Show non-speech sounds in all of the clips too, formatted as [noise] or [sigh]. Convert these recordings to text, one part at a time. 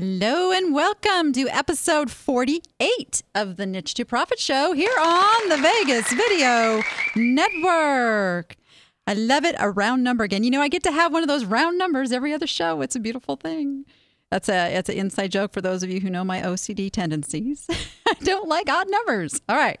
Hello and welcome to episode 48 of the Niche to Profit Show here on the Vegas Video Network. I love it, a round number again. You know, I get to have one of those round numbers every other show. It's a beautiful thing. That's a it's an inside joke for those of you who know my OCD tendencies. [laughs] I don't like odd numbers. All right.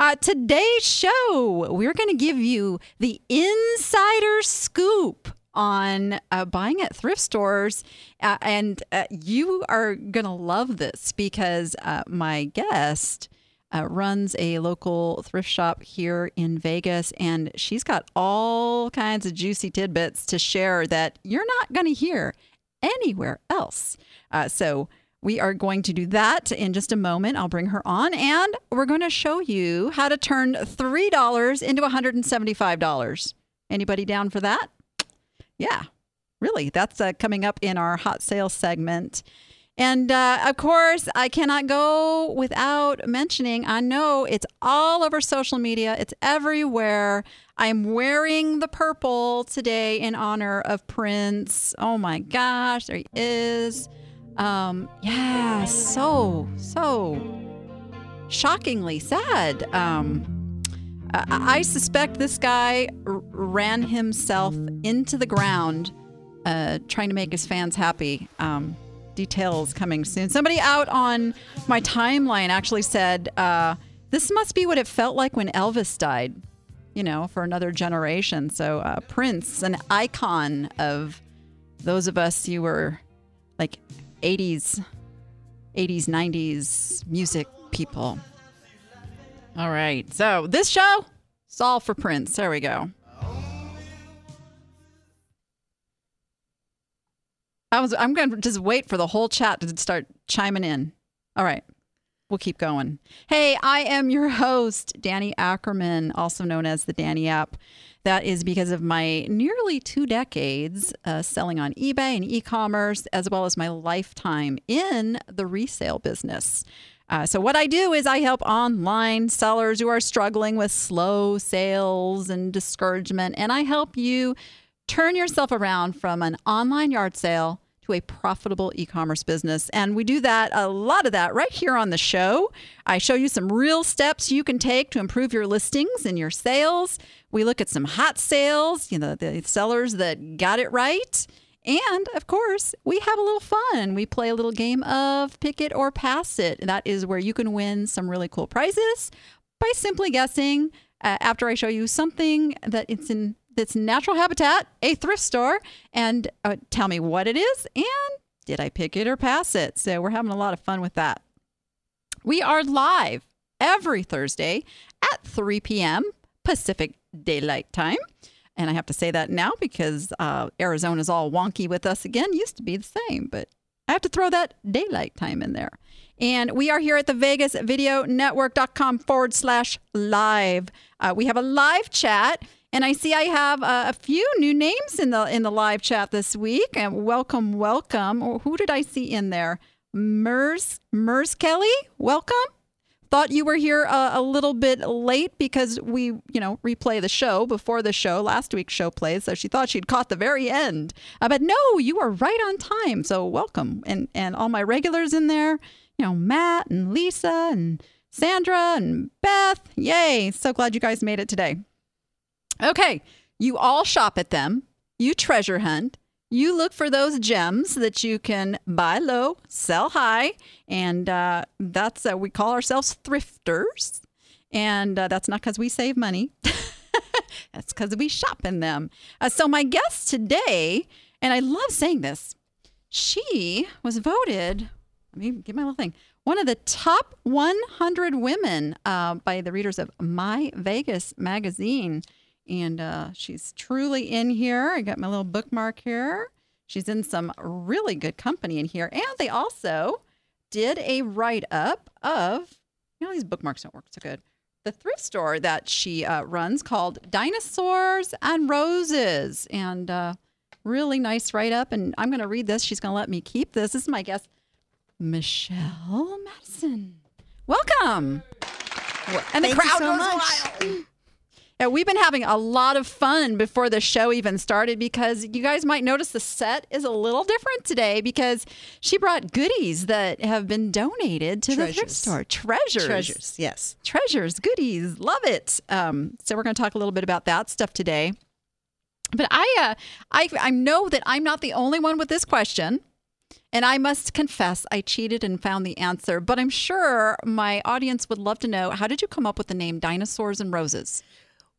Uh, today's show, we're going to give you the insider scoop on uh, buying at thrift stores. Uh, and uh, you are going to love this because uh, my guest uh, runs a local thrift shop here in Vegas, and she's got all kinds of juicy tidbits to share that you're not going to hear anywhere else. Uh, so, we are going to do that in just a moment. I'll bring her on and we're going to show you how to turn $3 into $175. Anybody down for that? Yeah, really. That's uh, coming up in our hot sales segment. And uh, of course, I cannot go without mentioning, I know it's all over social media, it's everywhere. I'm wearing the purple today in honor of Prince. Oh my gosh, there he is. Um, yeah, so, so shockingly sad. Um, I, suspect this guy r- ran himself into the ground uh, trying to make his fans happy. Um, details coming soon. Somebody out on my timeline actually said, uh, This must be what it felt like when Elvis died, you know, for another generation. So, uh, Prince, an icon of those of us who were like 80s, 80s, 90s music people. All right. So this show, it's all for Prince. There we go. I was I'm going to just wait for the whole chat to start chiming in. All right. We'll keep going. Hey, I am your host, Danny Ackerman, also known as the Danny app. That is because of my nearly two decades uh, selling on eBay and e commerce, as well as my lifetime in the resale business. Uh, so, what I do is I help online sellers who are struggling with slow sales and discouragement, and I help you turn yourself around from an online yard sale to a profitable e-commerce business. And we do that a lot of that right here on the show. I show you some real steps you can take to improve your listings and your sales. We look at some hot sales you know the sellers that got it right and of course we have a little fun we play a little game of pick it or pass it that is where you can win some really cool prizes by simply guessing uh, after i show you something that it's in that's natural habitat, a thrift store, and uh, tell me what it is and did I pick it or pass it? So we're having a lot of fun with that. We are live every Thursday at 3 p.m. Pacific Daylight Time. And I have to say that now because uh, Arizona's all wonky with us again. Used to be the same, but I have to throw that daylight time in there. And we are here at the Vegas Video Network.com forward slash live. Uh, we have a live chat. And I see I have uh, a few new names in the in the live chat this week. And welcome, welcome. Who did I see in there? Mers Mers Kelly, welcome. Thought you were here uh, a little bit late because we, you know, replay the show before the show. Last week's show plays, so she thought she'd caught the very end. Uh, but no, you are right on time. So welcome, and and all my regulars in there. You know, Matt and Lisa and Sandra and Beth. Yay! So glad you guys made it today. Okay, you all shop at them, you treasure hunt, you look for those gems that you can buy low, sell high, and uh, that's uh, we call ourselves thrifters. And uh, that's not because we save money. [laughs] that's because we shop in them. Uh, so my guest today, and I love saying this, she was voted. Let me get my little thing. One of the top 100 women uh, by the readers of My Vegas magazine and uh, she's truly in here. I got my little bookmark here. She's in some really good company in here. And they also did a write up of, you know, these bookmarks don't work so good. The thrift store that she uh, runs called Dinosaurs and Roses. And uh, really nice write up. And I'm going to read this. She's going to let me keep this. This is my guest, Michelle Madison. Welcome. And the Thank you crowd so goes much. wild. Yeah, we've been having a lot of fun before the show even started because you guys might notice the set is a little different today because she brought goodies that have been donated to the thrift store. Treasures. Treasures, yes. Treasures, goodies. Love it. Um, so we're going to talk a little bit about that stuff today. But I, uh, I, I know that I'm not the only one with this question. And I must confess, I cheated and found the answer. But I'm sure my audience would love to know how did you come up with the name Dinosaurs and Roses?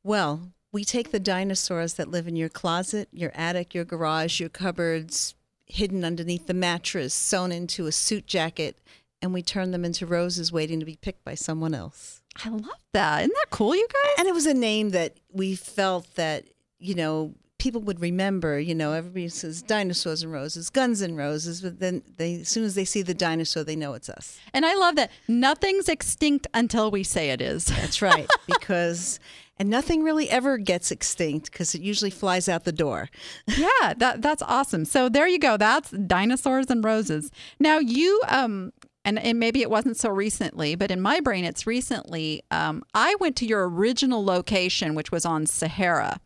Well, we take the dinosaurs that live in your closet, your attic, your garage, your cupboards, hidden underneath the mattress, sewn into a suit jacket, and we turn them into roses waiting to be picked by someone else. I love that. Isn't that cool, you guys? And it was a name that we felt that, you know, people would remember. You know, everybody says dinosaurs and roses, guns and roses, but then they, as soon as they see the dinosaur, they know it's us. And I love that nothing's extinct until we say it is. That's right, [laughs] because. And nothing really ever gets extinct because it usually flies out the door. [laughs] yeah, that that's awesome. So there you go. That's dinosaurs and roses. Now you um and, and maybe it wasn't so recently, but in my brain it's recently. Um, I went to your original location, which was on Sahara.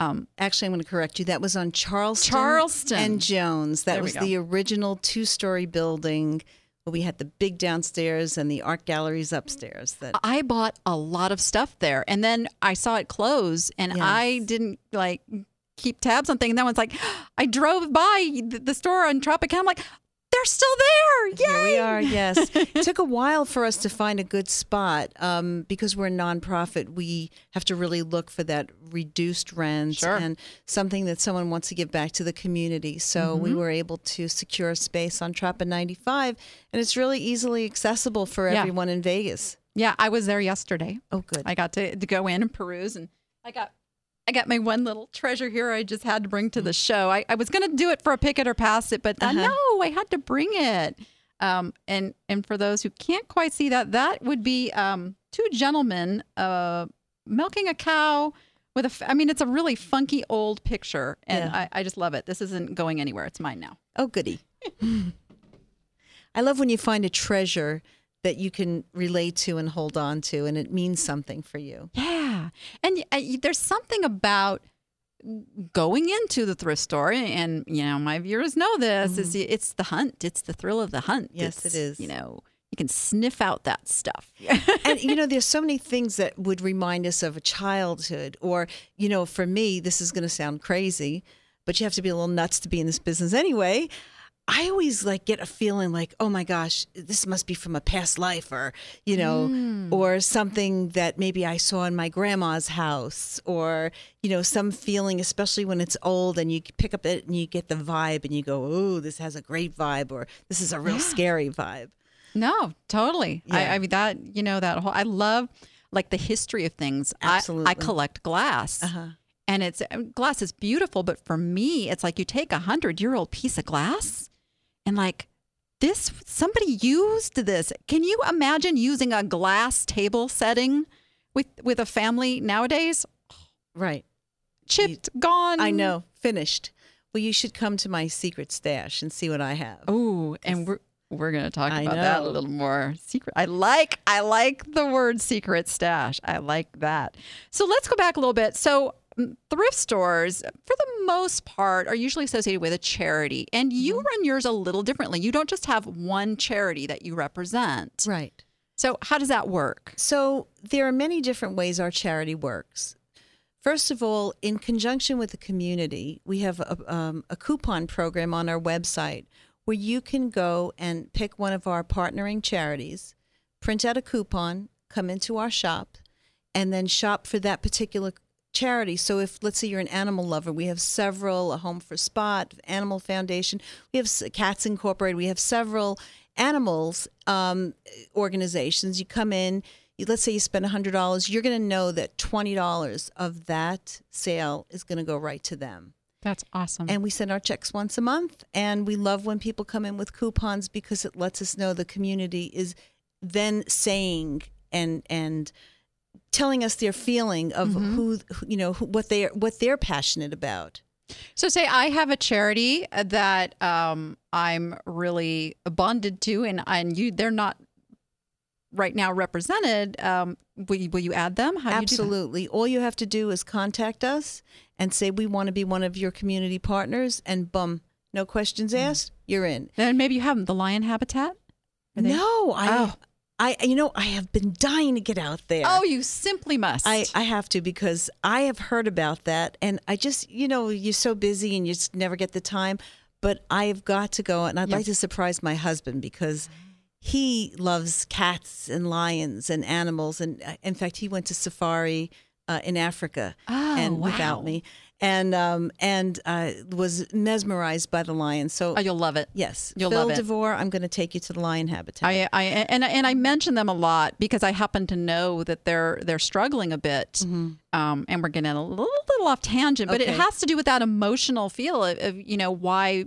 Um, Actually, I'm going to correct you. That was on Charleston, Charleston. and Jones. That There was the original two-story building we had the big downstairs and the art galleries upstairs. That I bought a lot of stuff there, and then I saw it close, and Yes. I didn't like keep tabs on things. And then it's like [gasps] I drove by the, the store on Tropicana. I'm like, they're still there! Yay! Here we are. Yes, it [laughs] took a while for us to find a good spot um, because we're a nonprofit. We have to really look for that reduced rent Sure. and something that someone wants to give back to the community. So Mm-hmm. we were able to secure a space on Trappa 95, and it's really easily accessible for Yeah. everyone in Vegas. Yeah, I was there yesterday. Oh, good. I got to, to go in and peruse, and I got I got my one little treasure here. I just had to bring to the show. I, I was going to do it for a pick it or pass it, but uh, Uh-huh. no, I had to bring it. Um, and and for those who can't quite see that, that would be um, two gentlemen uh, milking a cow with a. f- I mean, it's a really funky old picture, and Yeah. I, I just love it. This isn't going anywhere. It's mine now. Oh, goody. [laughs] I love when you find a treasure that you can relate to and hold on to, and it means something for you. Yeah. And uh, there's something about going into the thrift store and you know my viewers know this is it's the hunt it's the thrill of the hunt Mm-hmm. Yes, It's, it is. you know you can sniff out that stuff [laughs] and you know, there's so many things that would remind us of a childhood, or you know, for me, this is going to sound crazy, but you have to be a little nuts to be in this business anyway. I always like get a feeling like, oh my gosh, this must be from a past life, or you know, or something that maybe I saw in my grandma's house, or you know, some feeling, especially when it's old and you pick up it and you get the vibe and you go, oh, this has a great vibe, or this is a real scary vibe. no totally I, Yeah. I mean that you know that whole i love like the history of things I- I, collect glass Uh-huh. and it's glass is beautiful but for me it's like you take a hundred year old piece of glass and like this somebody used this. Can you imagine using a glass table setting with with a family nowadays? Right. chipped gone. I know. Finished. Well, you should come to my secret stash and see what I have. oh and we're we're gonna talk I about that a little more. Secret i like i like the word secret stash. I like that. So let's go back a little bit. So thrift stores for the most part are usually associated with a charity and you Mm-hmm. run yours a little differently you don't just have one charity that you represent Right. so how does that work So there are many different ways our charity works. First of all, in conjunction with the community, we have a, um, a coupon program on our website where you can go and pick one of our partnering charities, print out a coupon, come into our shop, and then shop for that particular charity. So if let's say you're an animal lover, we have several, a Home for Spot, Animal Foundation, we have Cats Incorporated, we have several animals um, organizations. You come in, you, let's say you spend $100, you're going to know that $20 of that sale is going to go right to them. that's awesome And we send our checks once a month. And we love when people come in with coupons because it lets us know the community is then saying and and telling us their feeling of who who- you know who, what they are what they're passionate about. So, say I have a charity that um, I'm really bonded to, and and you, they're not right now represented. Um, will, you, will you add them? How do you? Absolutely. All you have to do is contact us and say we want to be one of your community partners, and boom, no questions Mm. asked, you're in. Then maybe you have them. The lion habitat. They- No, I, Oh. I, you know, I have been dying to get out there. Oh, you simply must. I, I have to because I have heard about that, and I just, you know, you're so busy and you just never get the time. But I've got to go, and I'd like to surprise my husband because he loves cats and lions and animals, and uh, in fact, he went to safari uh, in Africa Oh, and wow. without me, and um, and uh, was mesmerized by the lions. So oh, you'll love it. yes, You'll Phil love it. DeVore, I'm going to take you to the lion habitat. I, I and and I mention them a lot because I happen to know that they're they're struggling a bit, um, and we're getting a little, little off tangent, but it Mm-hmm. Has to do with that emotional feel of, of you know why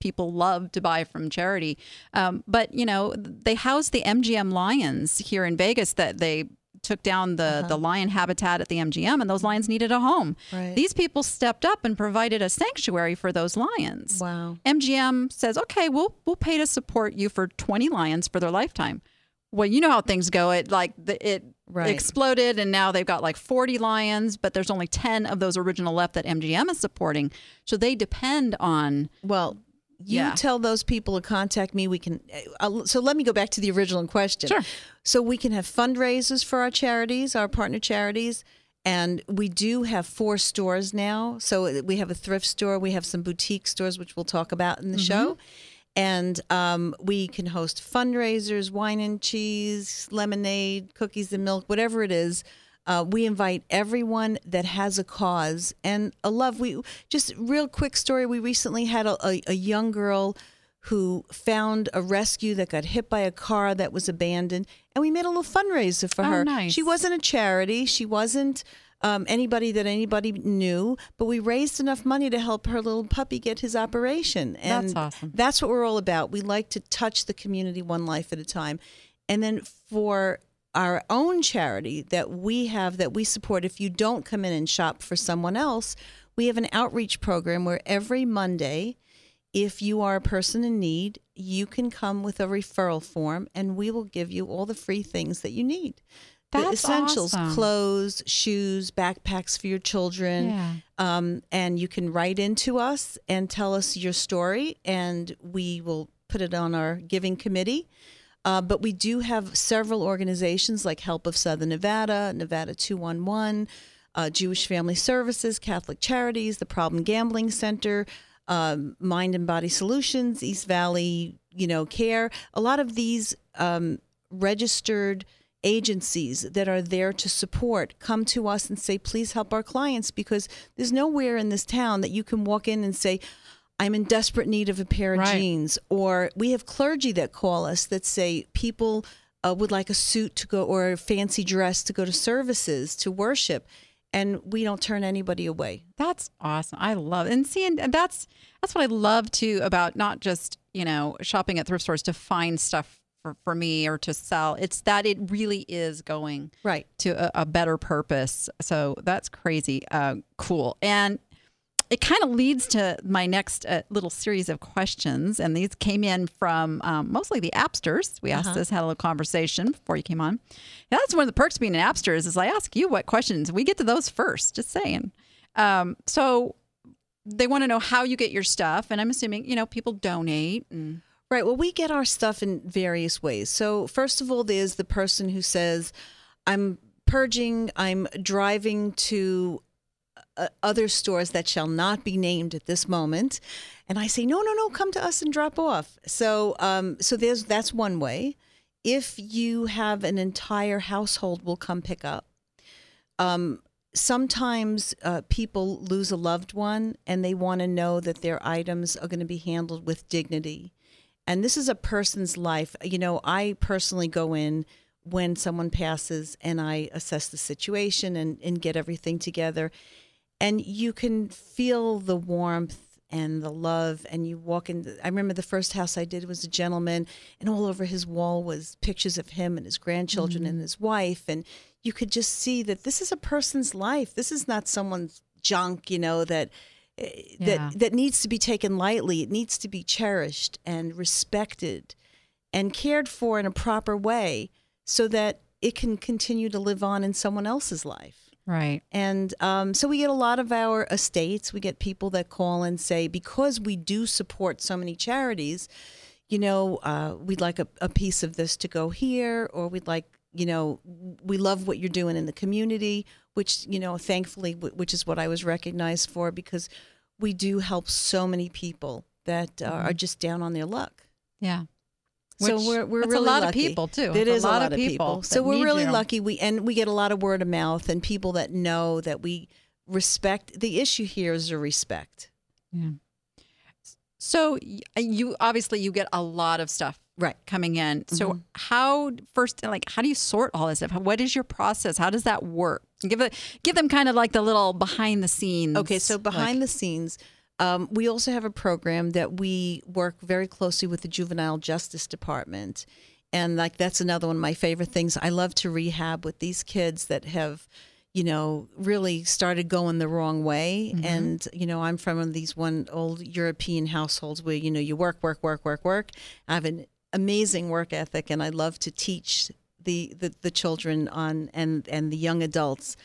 people love to buy from charity. Um, but you know they house the MGM lions here in Vegas that they took down the the uh-huh. lion habitat at the MGM, and those lions needed a home. Right. These people stepped up and provided a sanctuary for those lions. wow. MGM says, "Okay, we'll we'll pay to support you for 20 lions for their lifetime." Well, you know how things go. It like the, it Right. exploded, and now they've got like 40 lions, but there's only 10 of those original left that MGM is supporting. So they depend on. Well, you Yeah. tell those people to contact me. We can. Uh, so let me go back to the original question. Sure. So we can have fundraisers for our charities, our partner charities, and we do have four stores now. So we have a thrift store, we have some boutique stores, which we'll talk about in the show. And um, we can host fundraisers, wine and cheese, lemonade, cookies and milk, whatever it is. Uh, we invite everyone that has a cause and a love. We just real quick story. We recently had a, a, a young girl who found a rescue that got hit by a car that was abandoned, and we made a little fundraiser for Oh, her. nice. She wasn't a charity. She wasn't um, anybody that anybody knew, but we raised enough money to help her little puppy get his operation. And That's awesome. That's what we're all about. We like to touch the community one life at a time. And then for our own charity that we have that we support, if you don't come in and shop for someone else, we have an outreach program where every Monday, if you are a person in need, you can come with a referral form and we will give you all the free things that you need. the That's essentials, awesome. clothes, shoes, backpacks for your children. Yeah. Um, and you can write into us and tell us your story, and we will put it on our giving committee. Uh, but we do have several organizations like Help of Southern Nevada, Nevada 211, uh, Jewish Family Services, Catholic Charities, the Problem Gambling Center, um, Mind and Body Solutions, East Valley, you know, Care. A lot of these um, registered agencies that are there to support come to us and say, please help our clients because there's nowhere in this town that you can walk in and say, I'm in desperate need of a pair of Right. jeans. Or we have clergy that call us that say people uh, would like a suit to go or a fancy dress to go to services, to worship. And we don't turn anybody away. That's awesome. I love and seeing and that's that's what I love too about not just you know shopping at thrift stores to find stuff for, for me or to sell. It's that it really is going Right. to a, a better purpose. So that's crazy. Uh, cool. And it kind of leads to my next uh, little series of questions. And these came in from um, mostly the Appsters. We asked this, had a little conversation before you came on. That's one of the perks of being an Appster is, is I ask you what questions. We get to those first, just saying. Um, so they want to know how you get your stuff. And I'm assuming, you know, people donate. And, Right. Well, we get our stuff in various ways. So, first of all, there's the person who says, I'm purging, I'm driving to uh, other stores that shall not be named at this moment. And I say, no, no, no, come to us and drop off. So, um, so there's that's one way. If you have an entire household, will come pick up. Um, sometimes uh, people lose a loved one and they want to know that their items are going to be handled with dignity. And this is a person's life. You know, I personally go in when someone passes and I assess the situation and, and get everything together. And you can feel the warmth and the love. And you walk in. I remember the first house I did was a gentleman, and all over his wall was pictures of him and his grandchildren and his wife. And you could just see that this is a person's life. This is not someone's junk, you know, that eh, Yeah. that that needs to be taken lightly. It needs to be cherished and respected and cared for in a proper way. so that it can continue to live on in someone else's life. Right. And um, so we get a lot of our estates. We get people that call and say, because we do support so many charities, you know, uh, we'd like a, a piece of this to go here, or we'd like, you know, we love what you're doing in the community, which, you know, thankfully, w- which is what I was recognized for because we do help so many people that uh, are just down on their luck. Yeah. So we're we're really a lot lucky. of people too. It is a lot, of people. So we're really you. lucky. We and we get a lot of word of mouth and people that know that we respect. The issue here is a respect. Yeah. So you obviously you get a lot of stuff Right. coming in. So Mm-hmm. how first like how do you sort all this stuff? What is your process? How does that work? Give it give them kind of like the little behind the scenes. Okay, so behind the scenes, um, we also have a program that we work very closely with the Juvenile Justice Department. And like that's another one of my favorite things. I love to rehab with these kids that have, you know, really started going the wrong way. And, you know, I'm from one of these one old European households where, you know, you work, work, work, work, work. I have an amazing work ethic and I love to teach the, the, the children on and, and the young adults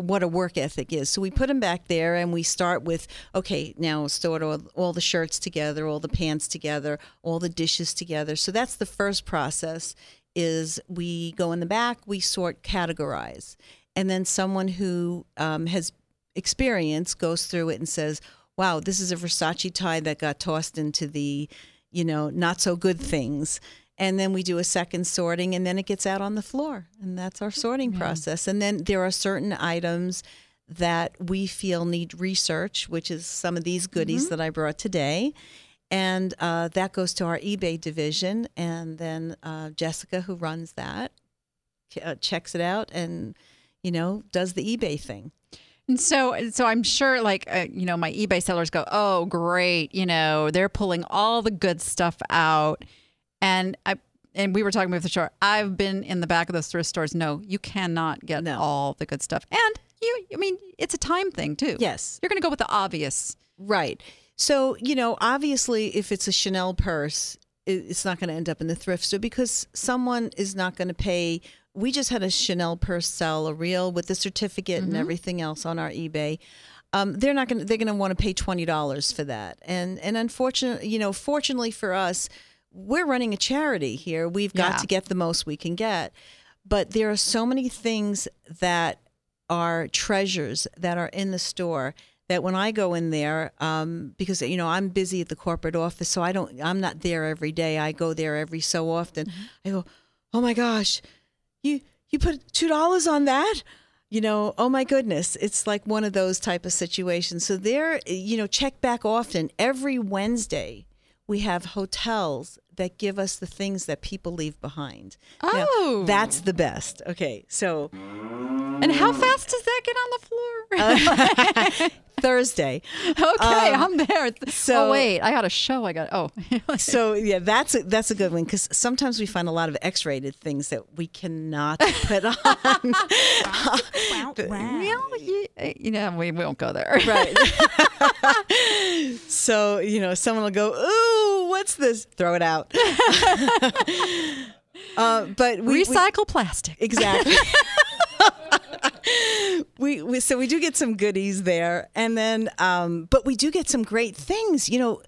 what a work ethic is. So we put them back there and we start with okay, now sort all, all the shirts together, all the pants together, all the dishes together. So that's the first process is we go in the back, we sort, categorize. And then someone who um, has experience goes through it and says, wow, this is a Versace tie that got tossed into the, you know, not so good things. And then we do a second sorting and then it gets out on the floor. And that's our sorting process. And then there are certain items that we feel need research, which is some of these goodies that I brought today. And uh, that goes to our eBay division. And then uh, Jessica, who runs that, uh, checks it out and, you know, does the eBay thing. And so, so I'm sure, like uh, you know, my eBay sellers go, "Oh, great! You know, they're pulling all the good stuff out." And I and we were talking about the store. I've been in the back of those thrift stores. No, you cannot get No. all the good stuff. And you, I mean, it's a time thing too. Yes. you're going to go with the obvious. Right. So, you know, obviously, if it's a Chanel purse, it's not going to end up in the thrift store because someone is not going to pay. We just had a Chanel purse sell, a real with the certificate and everything else on our eBay. Um, they're not going to. They're going to want to pay twenty dollars for that. And and unfortunately, you know, fortunately for us, we're running a charity here. We've got Yeah. to get the most we can get. But there are so many things that are treasures that are in the store that when I go in there, um, because you know I'm busy at the corporate office, so I don't, I'm not there every day. I go there every so often. I go, oh my gosh, you you put two dollars on that? You know, oh my goodness, it's like one of those type of situations. So there, you know, check back often. Every Wednesday, we have hotels that give us the things that people leave behind. Now, Oh. that's the best. Okay, so And how fast does that get on the floor? Uh, [laughs] [laughs] Thursday. okay, I'm there. Uh, so- oh wait, I got a show. I got. Oh, [laughs] So yeah, that's a, that's a good one because sometimes we find a lot of X-rated things that we cannot [laughs] put on. well, you, you know, we won't go there. right. [laughs] so you know, someone will go, "Ooh, what's this?" Throw it out. Uh, but we, we Recycle plastic. exactly. [laughs] [laughs] we, we so we do get some goodies there, and then um, but we do get some great things. You know,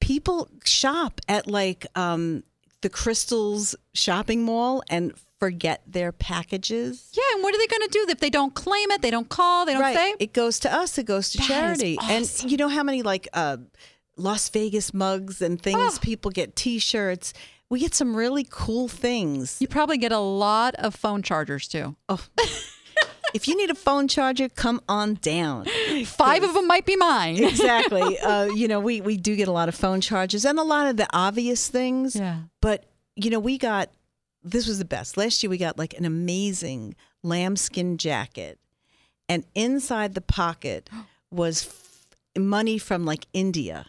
people shop at like um, the Crystals shopping mall and forget their packages. Yeah, and what are they going to do if they don't claim it? They don't call. They don't right, say. it goes to us. It goes to That charity, awesome. and you know how many like uh, Las Vegas mugs and things. Oh. People get T-shirts. We get some really cool things. You probably get a lot of phone chargers too. Oh. [laughs] if you need a phone charger, come on down. Five of them might be mine. [laughs] Exactly. uh, you know, we, we do get a lot of phone chargers and a lot of the obvious things. Yeah. But, you know, we got this was the best. Last year we got like an amazing lambskin jacket. And inside the pocket [gasps] was f- money from like India.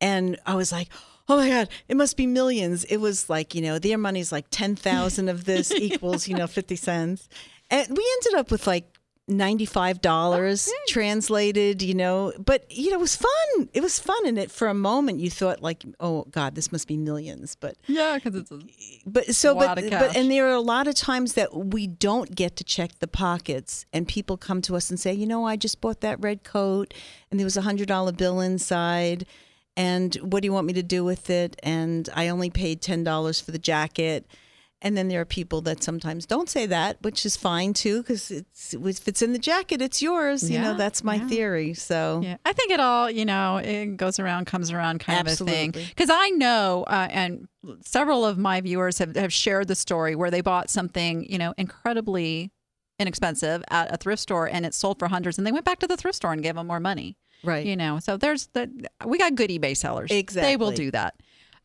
And I was like, oh my God, it must be millions. It was like, you know, their money's like 10,000 of this [laughs] equals, you know, 50 cents. And we ended up with like ninety-five dollars translated, you know. But you know, it was fun. It was fun, and it for a moment you thought like, oh God, this must be millions. But Yeah, because it's a, but so Lot but of but and there are a lot of times that we don't get to check the pockets, and people come to us and say, you know, I just bought that red coat, and there was a hundred dollar bill inside. And what do you want me to do with it? And I only paid ten dollars for the jacket. And then there are people that sometimes don't say that, which is fine too, because it's if it's in the jacket, it's yours. You know, that's my yeah. theory. So yeah. I think it all, you know, it goes around, comes around kind of a thing. Absolutely. Because I know, uh, and several of my viewers have, have shared the story where they bought something, you know, incredibly inexpensive at a thrift store and it sold for hundreds and they went back to the thrift store and gave them more money. Right, You know, so there's the, we got good eBay sellers. Exactly. They will do that.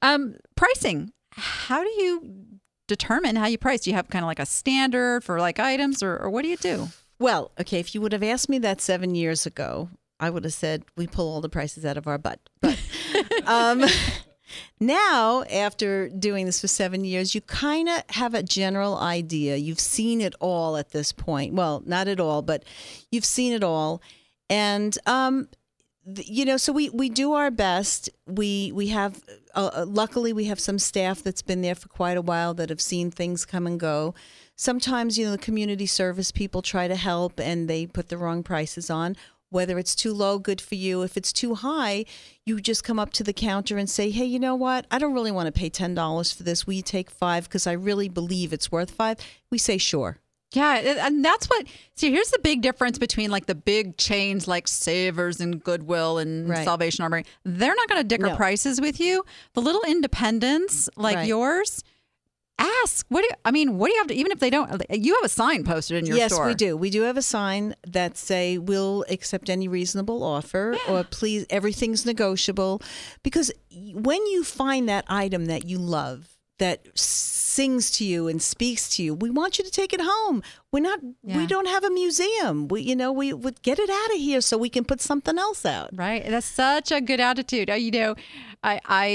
Um, pricing. How do you determine how you price? Do you have kind of like a standard for like items or, or what do you do? Well, okay, if you would have asked me that seven years ago, I would have said we pull all the prices out of our butt. But [laughs] um, now, after doing this for seven years, you kind of have a general idea. You've seen it all at this point. Well, not at all, but you've seen it all. And um, you know, so we we do our best. We we have uh, uh, luckily we have some staff that's been there for quite a while that have seen things come and go. Sometimes you know the community service people try to help and they put the wrong prices on. Whether it's too low, good for you. If it's too high, you just come up to the counter and say, "Hey, you know what? I don't really want to pay ten dollars for this. Will you take five? Because I really believe it's worth five. We say, "Sure." Yeah, and that's what. See, here's the big difference between like the big chains like Savers and Goodwill and Right. Salvation Army. They're not going to dicker No. prices with you. The little independents like Right. yours, ask. What do you, I mean? What do you have to? Even if they don't, you have a sign posted in your yes, store. Yes, we do. We do have a sign that say we'll accept any reasonable offer or please everything's negotiable because when you find that item that you love that sings to you and speaks to you, we want you to take it home. We're not Yeah. we don't have a museum. We you know, we would get it out of here so we can put something else out. Right. That's such a good attitude. Uh, You know, I I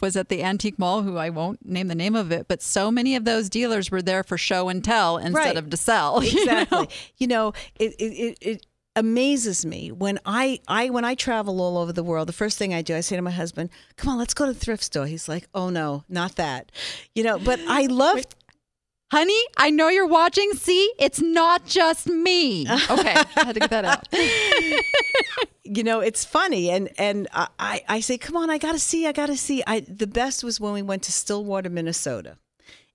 was at the antique mall who I won't name the name of it, but so many of those dealers were there for show and tell instead Right. of to sell. [laughs] you exactly know? you know it, it, it amazes me when I, I when i travel all over the world the first thing i do i say to my husband come on let's go to the thrift store he's like oh no not that you know but i [gasps] love Honey, I know you're watching. See, it's not just me. [laughs] Okay, I had to get that out. [laughs] you know it's funny and and I- i i say come on i gotta see i gotta see i the best was when we went to stillwater minnesota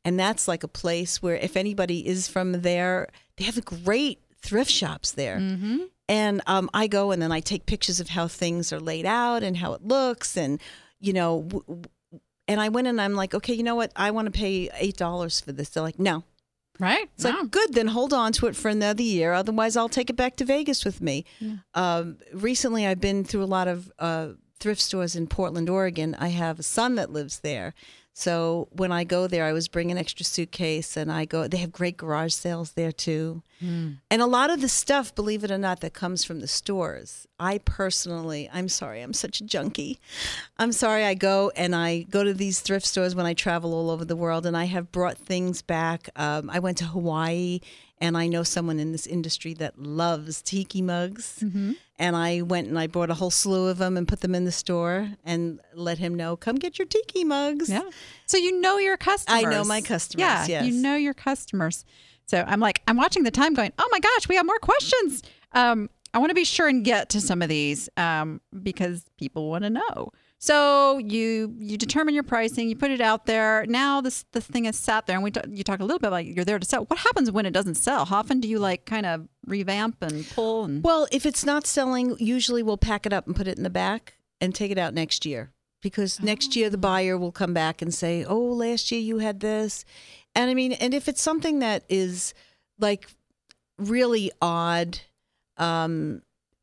and that's like a place where if anybody is from there they have a great thrift shops there and um, i go and then i take pictures of how things are laid out and how it looks and you know w- w- and i went and i'm like okay you know what i want to pay eight dollars for this they're like no Right? it's like good, then hold on to it for another year. Otherwise, I'll take it back to Vegas with me. Um, recently, I've been through a lot of uh, thrift stores in Portland, Oregon. I have a son that lives there. So when I go there, I was bringing an extra suitcase, and I go. They have great garage sales there too, and a lot of the stuff, believe it or not, that comes from the stores. I personally, I'm sorry, I'm such a junkie. I'm sorry. I go and I go to these thrift stores when I travel all over the world, and I have brought things back. Um, I went to Hawaii, and I know someone in this industry that loves tiki mugs. And I went and I bought a whole slew of them and put them in the store and let him know, come get your tiki mugs. Yeah. So you know your customers. I know my customers, Yeah. yes. You know your customers. So I'm like, I'm watching the time going, oh my gosh, we have more questions. Um, I want to be sure and get to some of these um, because people want to know. So you you determine your pricing, you put it out there. Now this the thing is sat there, and we t- you talk a little bit about you're there to sell. What happens when it doesn't sell? How often do you like kind of revamp and pull and Well, if it's not selling, usually we'll pack it up and put it in the back and take it out next year because next year the buyer will come back and say, "Oh, last year you had this," and I mean, and if it's something that is like really odd, um,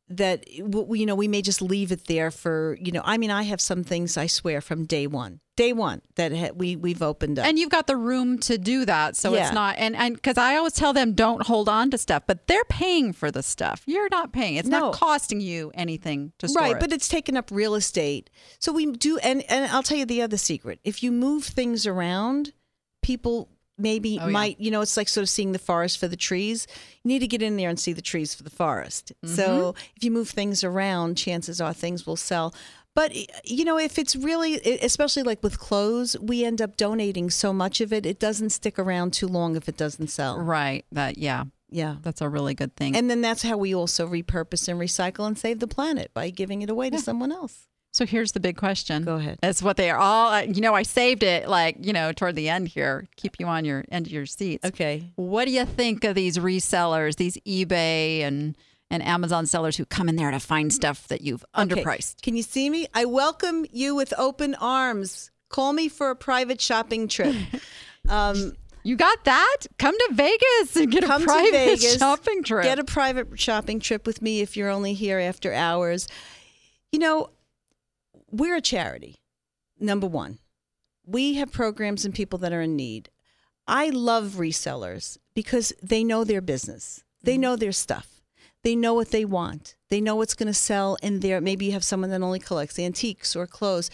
that you know we may just leave it there for you know. I mean, I have some things I swear from day one, day one that ha- we we've opened up. and you've got the room to do that so Yeah. it's not and and because i always tell them don't hold on to stuff but they're paying for the stuff you're not paying it's No. not costing you anything to store right it. but it's taken up real estate so we do and and i'll tell you the other secret if you move things around people maybe Oh, yeah. might you know it's like sort of seeing the forest for the trees you need to get in there and see the trees for the forest Mm-hmm. so if you move things around chances are things will sell but you know if it's really especially like with clothes we end up donating so much of it it doesn't stick around too long if it doesn't sell Right. That yeah, yeah that's a really good thing. and then that's how we also repurpose and recycle and save the planet by giving it away to someone else so here's the big question. Go ahead. That's what they are all. uh, You know, I saved it like you know toward the end here. Keep you on your end of your seats. okay What do you think of these resellers, these eBay and and Amazon sellers who come in there to find stuff that you've Okay. underpriced? Can you see me? I welcome you with open arms. Call me for a private shopping trip. [laughs] Um, You got that? Come to Vegas and get come a private [laughs] Vegas. shopping trip. Get a private shopping trip with me if you're only here after hours. You know, we're a charity. Number one, we have programs and people that are in need. I love resellers because they know their business. They know their stuff. They know what they want. They know what's going to sell in there. Maybe you have someone that only collects antiques or clothes.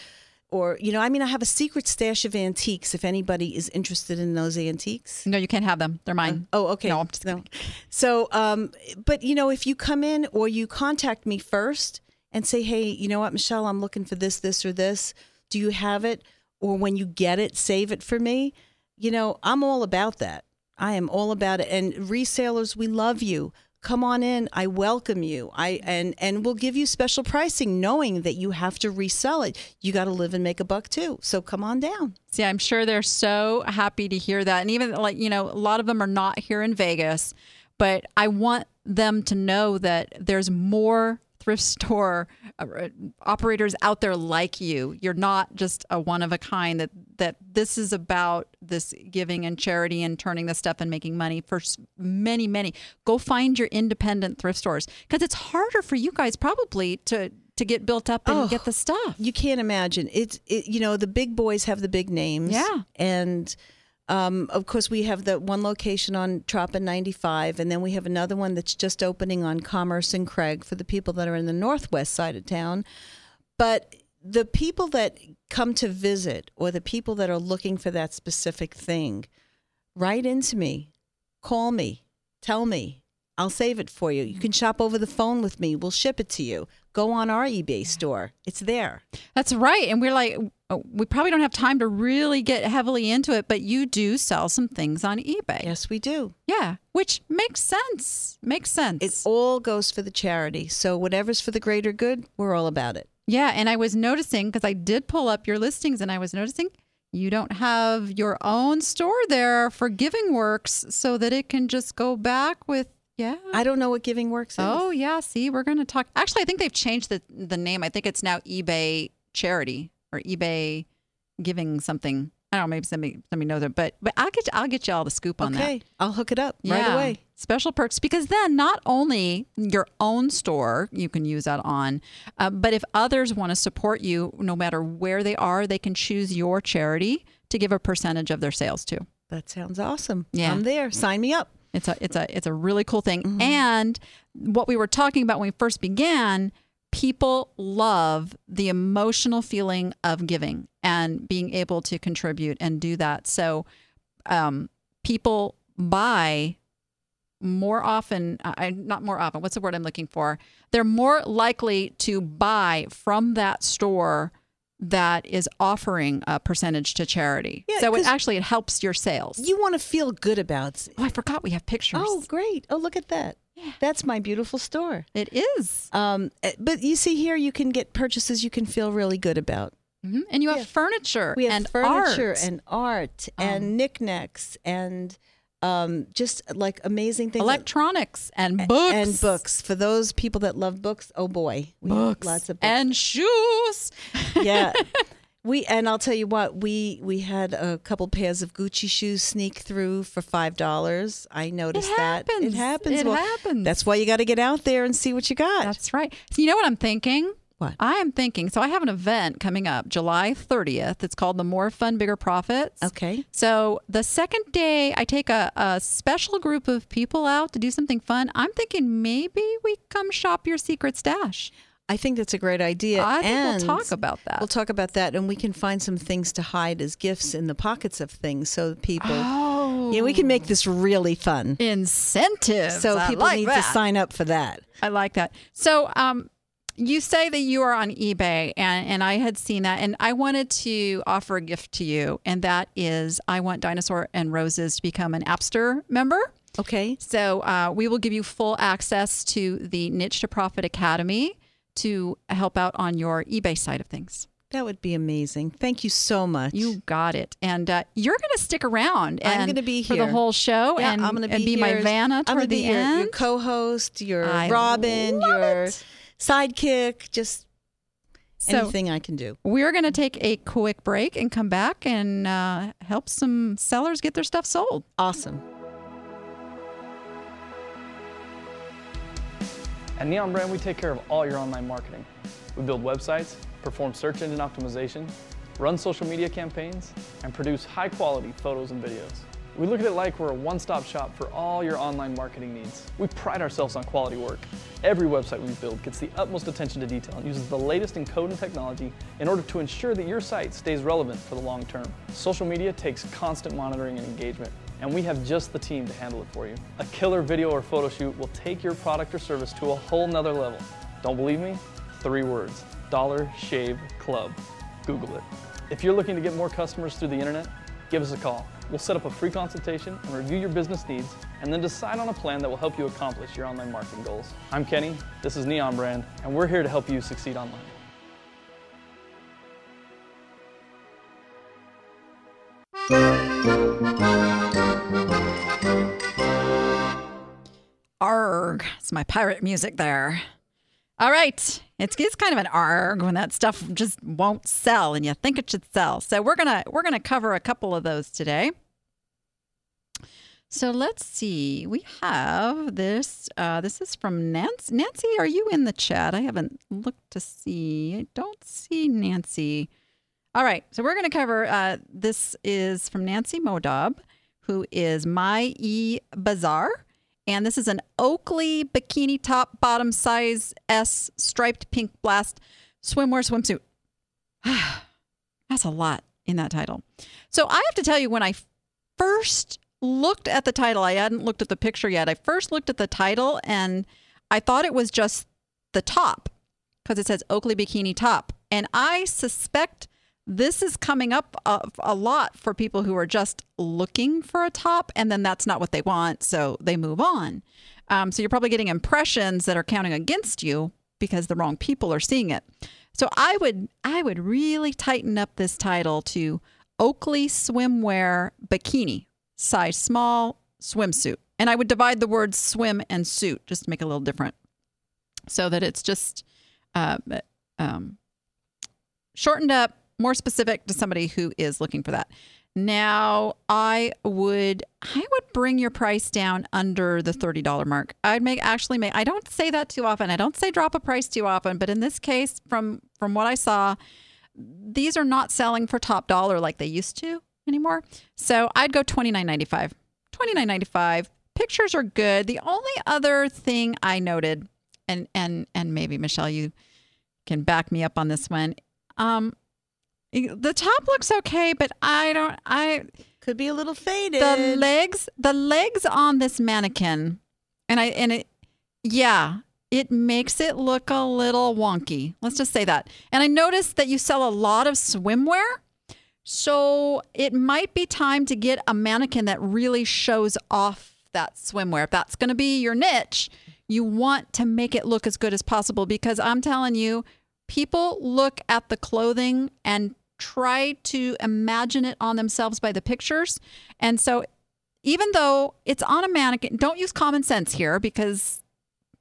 Or, you know, I mean, I have a secret stash of antiques if anybody is interested in those antiques. no, you can't have them. They're mine. Oh, okay. No, I'm just no. So, um, but you know, if you come in or you contact me first and say, "Hey, you know what, Michelle, I'm looking for this, this, or this. Do you have it?" Or when you get it, save it for me. You know, I'm all about that. I am all about it. And resellers, we love you. Come on in. I welcome you. I and and we'll give you special pricing, knowing that you have to resell it. You got to live and make a buck too. So come on down. See, I'm sure they're so happy to hear that. And even like, you know, a lot of them are not here in Vegas, but I want them to know that there's more thrift store uh, operators out there like you. You're not just a one of a kind that that this is about this giving and charity and turning this stuff and making money for many many. Go find your independent thrift stores cuz it's harder for you guys probably to to get built up and Oh. get the stuff. You can't imagine. It's it, you know the big boys have the big names. Yeah. and um, of course we have the one location on Troppin 95, and then we have another one that's just opening on Commerce and Craig for the people that are in the northwest side of town. But the people that come to visit, or the people that are looking for that specific thing, write into me, call me, tell me. I'll save it for you. You can shop over the phone with me. We'll ship it to you. Go on our eBay store. It's there. That's right. And we're like, Oh, we probably don't have time to really get heavily into it, but you do sell some things on eBay. Yes, we do. Yeah, which makes sense. Makes sense. It all goes for the charity. So whatever's for the greater good, we're all about it. yeah. And I was noticing because I did pull up your listings and I was noticing you don't have your own store there for Giving Works so that it can just go back with, yeah. I don't know what Giving Works is. Oh, yeah. See, we're going to talk. Actually, I think they've changed the, the name. I think it's now eBay Charity or eBay Giving something. I don't know. Maybe somebody, somebody knows it, but but I'll get you, I'll get you all the scoop on that. okay. I'll hook it up right away. Special perks because then not only your own store you can use that on, uh, but if others want to support you, no matter where they are, they can choose your charity to give a percentage of their sales to. That sounds awesome. Yeah. I'm there. Sign me up. It's a it's a it's a really cool thing. And what we were talking about when we first began, people love the emotional feeling of giving and being able to contribute and do that. So um, people buy more often I not more often what's the word i'm looking for they're more likely to buy from that store that is offering a percentage to charity Yeah, so it actually it helps your sales You want to feel good about. oh i forgot we have pictures Oh, great. Oh, look at that. That's my beautiful store. it is Um, eh, but you see here, you can get purchases you can feel really good about. Mhm. and you have Yeah. furniture We have and furniture art. and art Um, and knickknacks and um, just like amazing things. electronics and books and books for those people that love books. Oh boy, we have books lots of books. and shoes yeah. [laughs] We and I'll tell you what we we had a couple pairs of Gucci shoes sneak through for five dollars. I noticed that it happens. happens. It Well, happens. That's why you got to get out there and see what you got. That's right. So you know what I'm thinking? What? I am thinking. So I have an event coming up July 30th. It's called the More Fun, Bigger Profits. okay. So the second day, I take a, a special group of people out to do something fun. I'm thinking maybe we come shop your secret stash. I think that's a great idea. I think and we'll talk about that. We'll talk about that, and we can find some things to hide as gifts in the pockets of things, so people. oh, Yeah, we can make this really fun. incentives. So I people like need that. to sign up for that. I like that. So, um, you say that you are on eBay, and, and I had seen that, and I wanted to offer a gift to you, and that is I want Dinosaur and Roses to become an Appster member. Okay. So, uh, we will give you full access to the Niche to Profit Academy to help out on your eBay side of things. That would be amazing. Thank you so much. You got it, and uh, you're going to stick around. I'm gonna be here for the whole show, yeah, and I'm going to be, be my. Vanna I'm toward the your, end. your co-host, your I Robin, your it. sidekick, just So- anything I can do. We're going to take a quick break and come back and uh, help some sellers get their stuff sold. Awesome. At Neon Brand, we take care of all your online marketing. We build websites, perform search engine optimization, run social media campaigns, and produce high quality photos and videos. We look at it like we're a one stop shop for all your online marketing needs. We pride ourselves on quality work. Every website we build gets the utmost attention to detail and uses the latest in code and technology in order to ensure that your site stays relevant for the long term. Social media takes constant monitoring and engagement, and we have just the team to handle it for you. A killer video or photo shoot will take your product or service to a whole nother level. Don't believe me? Three words Dollar Shave Club. Google it. If you're looking to get more customers through the internet, give us a call. We'll set up a free consultation and review your business needs and then decide on a plan that will help you accomplish your online marketing goals. I'm Kenny, this is Neon Brand, and we're here to help you succeed online. Arg. It's my pirate music there. All right. It's, it's kind of an arg when that stuff just won't sell and you think it should sell. So we're gonna we're gonna cover a couple of those today. So let's see. We have this. Uh, this is from Nancy. Nancy, are you in the chat? I haven't looked to see. I don't see Nancy. All right. So we're going to cover. Uh, this is from Nancy Modob, who is my e bazaar, and this is an Oakley bikini top, bottom size S striped pink blast swimwear swimsuit. [sighs] That's a lot in that title. So I have to tell you, when I first looked at the title, I hadn't looked at the picture yet. I first looked at the title and I thought it was just the top because it says Oakley Bikini Top. And I suspect this is coming up a, a lot for people who are just looking for a top and then that's not what they want. So they move on. Um, so you're probably getting impressions that are counting against you because the wrong people are seeing it. So I would I would really tighten up this title to Oakley swimwear bikini, size small swimsuit. And I would divide the words swim and suit just to make it a little different so that it's just uh, um, shortened up, more specific to somebody who is looking for that. Now, I would I would bring your price down under the thirty dollar mark. I'd make actually make. I don't say that too often. I don't say drop a price too often, but in this case, from from what I saw, these are not selling for top dollar like they used to anymore. So I'd go twenty nine ninety five. Twenty nine ninety five. Pictures are good. The only other thing I noted, and and and maybe Michelle, you can back me up on this one. Um, the top looks okay, but I don't. I Could be a little faded. the legs, the legs on this mannequin, and I and it, yeah, it makes it look a little wonky. Let's just say that. And I noticed that you sell a lot of swimwear. So it might be time to get a mannequin that really shows off that swimwear. If that's going to be your niche, you want to make it look as good as possible because I'm telling you, people look at the clothing and try to imagine it on themselves by the pictures. And so even though it's on a mannequin, don't use common sense here because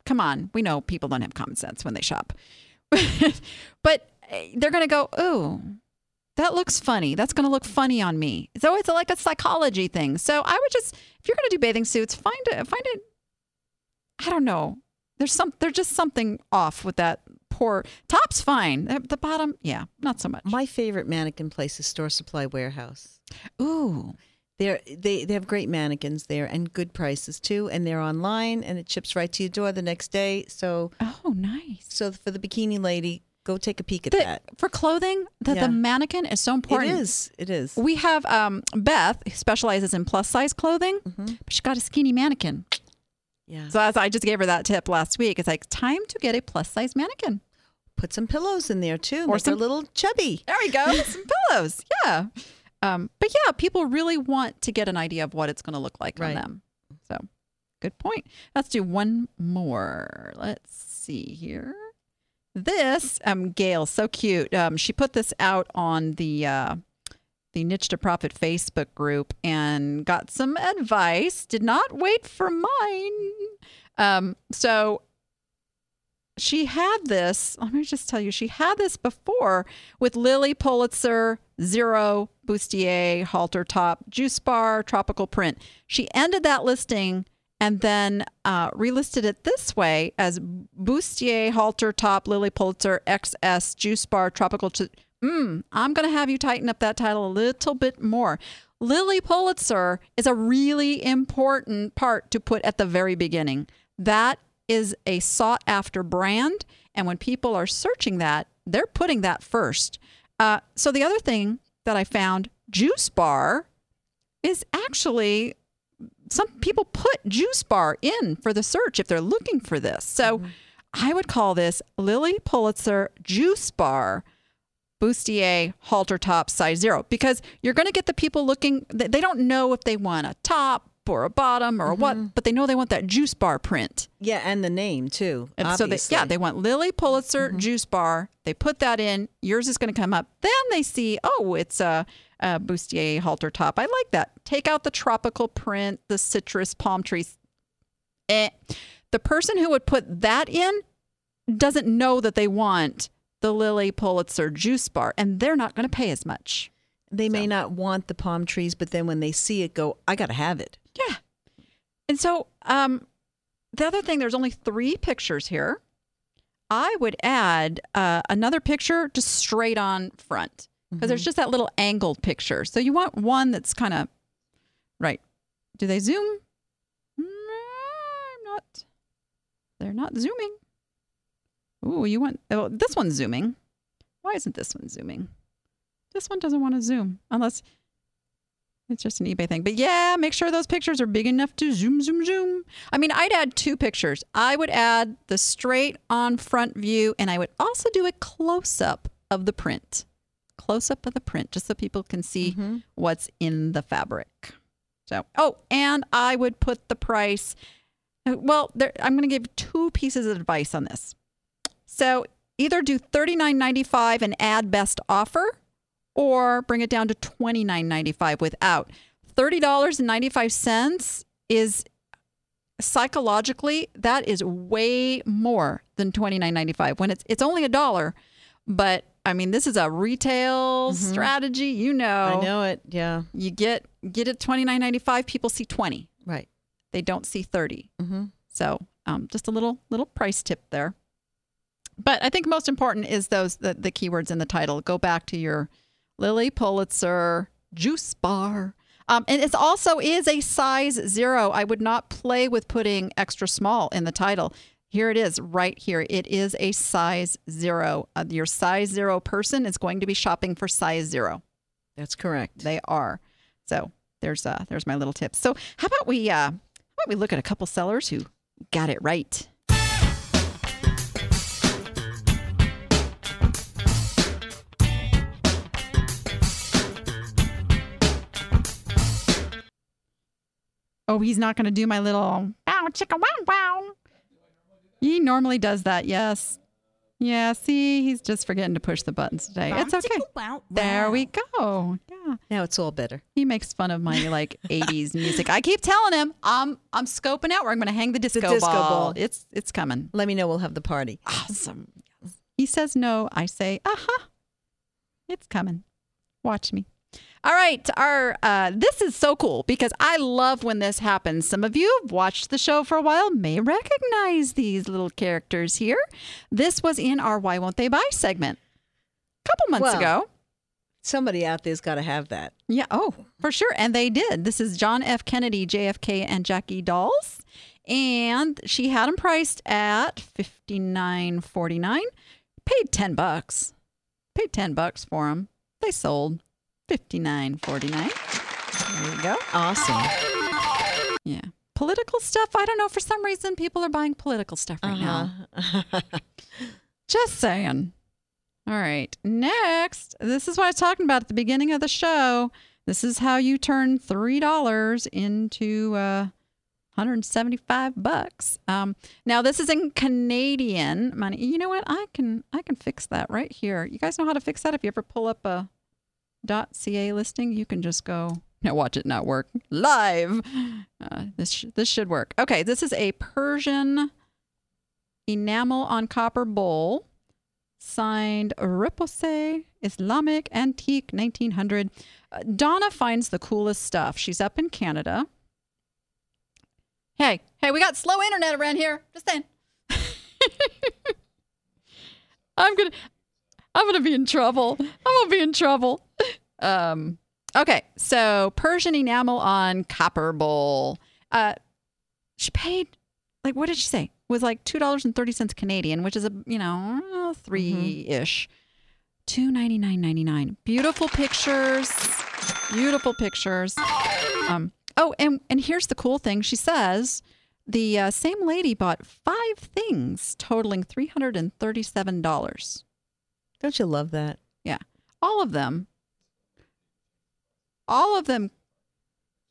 come on, we know people don't have common sense when they shop. [laughs] but eh, they're going to go, oh, that looks funny. That's going to look funny on me." So it's like a psychology thing. So I would just if you're going to do bathing suits, find it find it I don't know. There's some there's just something off with that poor top's fine. The, bottom, yeah, not so much. My favorite mannequin place is Store Supply Warehouse. Ooh. They're, they they have great mannequins there and good prices too, and they're online and it ships right to your door the next day. So Oh, nice. so for the bikini lady, go take a peek at The- that. for clothing, the, Yeah. the mannequin is so important. It is. It is. We have um, Beth who specializes in plus size clothing, Mm-hmm. but she got a skinny mannequin. Yeah. So as I just gave her that tip last week, it's like time to get a plus size mannequin. Put some pillows in there too. Or some- a little chubby. There we go. [laughs] Some pillows. Yeah. Um, but yeah, people really want to get an idea of what it's going to look like on them. So good point. Let's do one more. Let's see here. This um Gail, so cute. Um, she put this out on the uh, the Niche to Profit Facebook group and got some advice. Did not wait for mine. Um, so she had this. Let me just tell you, she had this before with Lilly Pulitzer, Zero, Bustier, Halter Top, Juice Bar, Tropical Print. She ended that listing and then uh, relisted it this way as Bustier, Halter Top, Lilly Pulitzer, XS, Juice Bar, Tropical. Ch- mm, I'm going to have you tighten up that title a little bit more. Lilly Pulitzer is a really important part to put at the very beginning. That is a sought after brand. And when people are searching that, they're putting that first. Uh, so the other thing that I found, Juice Bar, is actually some people put Juice Bar in for the search if they're looking for this. So I would call this Lilly Pulitzer Juice Bar bustier halter top size zero because you're going to get the people looking they don't know if they want a top or a bottom or a what but they know they want that juice bar print Yeah, and the name too. and so they obviously. yeah they want lilly pulitzer juice bar they put that in yours is going to come up then they see oh it's a, a bustier halter top i like that take out the tropical print the citrus palm trees eh. the person who would put that in doesn't know that they want the Lilly Pulitzer juice bar, and they're not going to pay as much. They may not want the palm trees, but then when they see it, go, I got to have it. Yeah. And so, um, the other thing, there's only three pictures here. I would add uh, another picture just straight on front because there's just that little angled picture. So you want one that's kind of right. Do they zoom? Mm, I'm not. They're not zooming. Ooh, you want oh, this one's zooming. Why isn't this one zooming? This one doesn't want to zoom unless it's just an eBay thing. But yeah, make sure those pictures are big enough to zoom, zoom, zoom. I mean, I'd add two pictures. I would add the straight on front view, and I would also do a close up of the print. Close up of the print, just so people can see mm-hmm. what's in the fabric. So, oh, and I would put the price. Uh, well, there, I'm going to give two pieces of advice on this. So, either do $39.95 and add best offer, or bring it down to $29.95 without. $30.95 is psychologically that is way more than $29.95 when it's it's only a dollar but i mean this is a retail strategy you know I know it. Yeah. you get get it $29.95 people see 20 Right. they don't see 30 Mm-hmm. so um, just a little little price tip there but i think most important is those the, the keywords in the title go back to your lilly pulitzer juice bar um, and it also is a size zero i would not play with putting extra small in the title here it is right here it is a size zero uh, your size zero person is going to be shopping for size zero That's correct. they are. So there's uh there's my little tips. So how about we uh how about we look at a couple sellers who got it right? Oh, he's not going to do my little bow chicka wow wow. He normally does that. Yes. Yeah, see, he's just forgetting to push the buttons today. It's okay. There we go. Yeah. Now it's all better. He makes fun of my like [laughs] 80s music. I keep telling him I'm I'm scoping out where I'm going to hang the disco, disco ball. ball. It's it's coming. Let me know. We'll have the party. Awesome. He says no. I say, "Uh-huh. It's coming. Watch me." All right, our uh, this is so cool because I love when this happens. Some of you have watched the show for a while may recognize these little characters here. This was in our "Why Won't They Buy" segment a couple months Well, ago. Somebody out there's got to have that. Yeah. Oh, for sure. And they did. This is John F. Kennedy, JFK, and Jackie Dolls. And she had them priced at fifty nine forty nine. paid 10 bucks. Paid 10 bucks for them. They sold 59.49. There you go. Awesome. Yeah. Political stuff, I don't know. For some reason, people are buying political stuff right now. Uh-huh. [laughs] Just saying. All right. Next, this is what I was talking about at the beginning of the show. This is how you turn three dollars into uh, 175 bucks. Um, now this is in Canadian money. You know what? I can I can fix that right here. You guys know how to fix that. If you ever pull up a .ca listing, you can just go. Now watch it not work live. Uh, this sh- this should work. Okay, this is a Persian enamel on copper bowl, signed Repose Islamic Antique 1900. Uh, Donna finds the coolest stuff. She's up in Canada. Hey, hey, we got slow internet around here. Just saying. [laughs] I'm gonna, I'm gonna be in trouble. I'm gonna be in trouble. Um, okay, so Persian enamel on copper bowl. Uh, she paid like what did she say? It was like two dollars and thirty cents Canadian, which is a you know three ish. Two ninety nine ninety nine. Beautiful pictures. Beautiful pictures. Um. Oh, and and here's the cool thing. She says the uh, same lady bought five things totaling three hundred and thirty seven dollars. Don't you love that? Yeah, all of them. All of them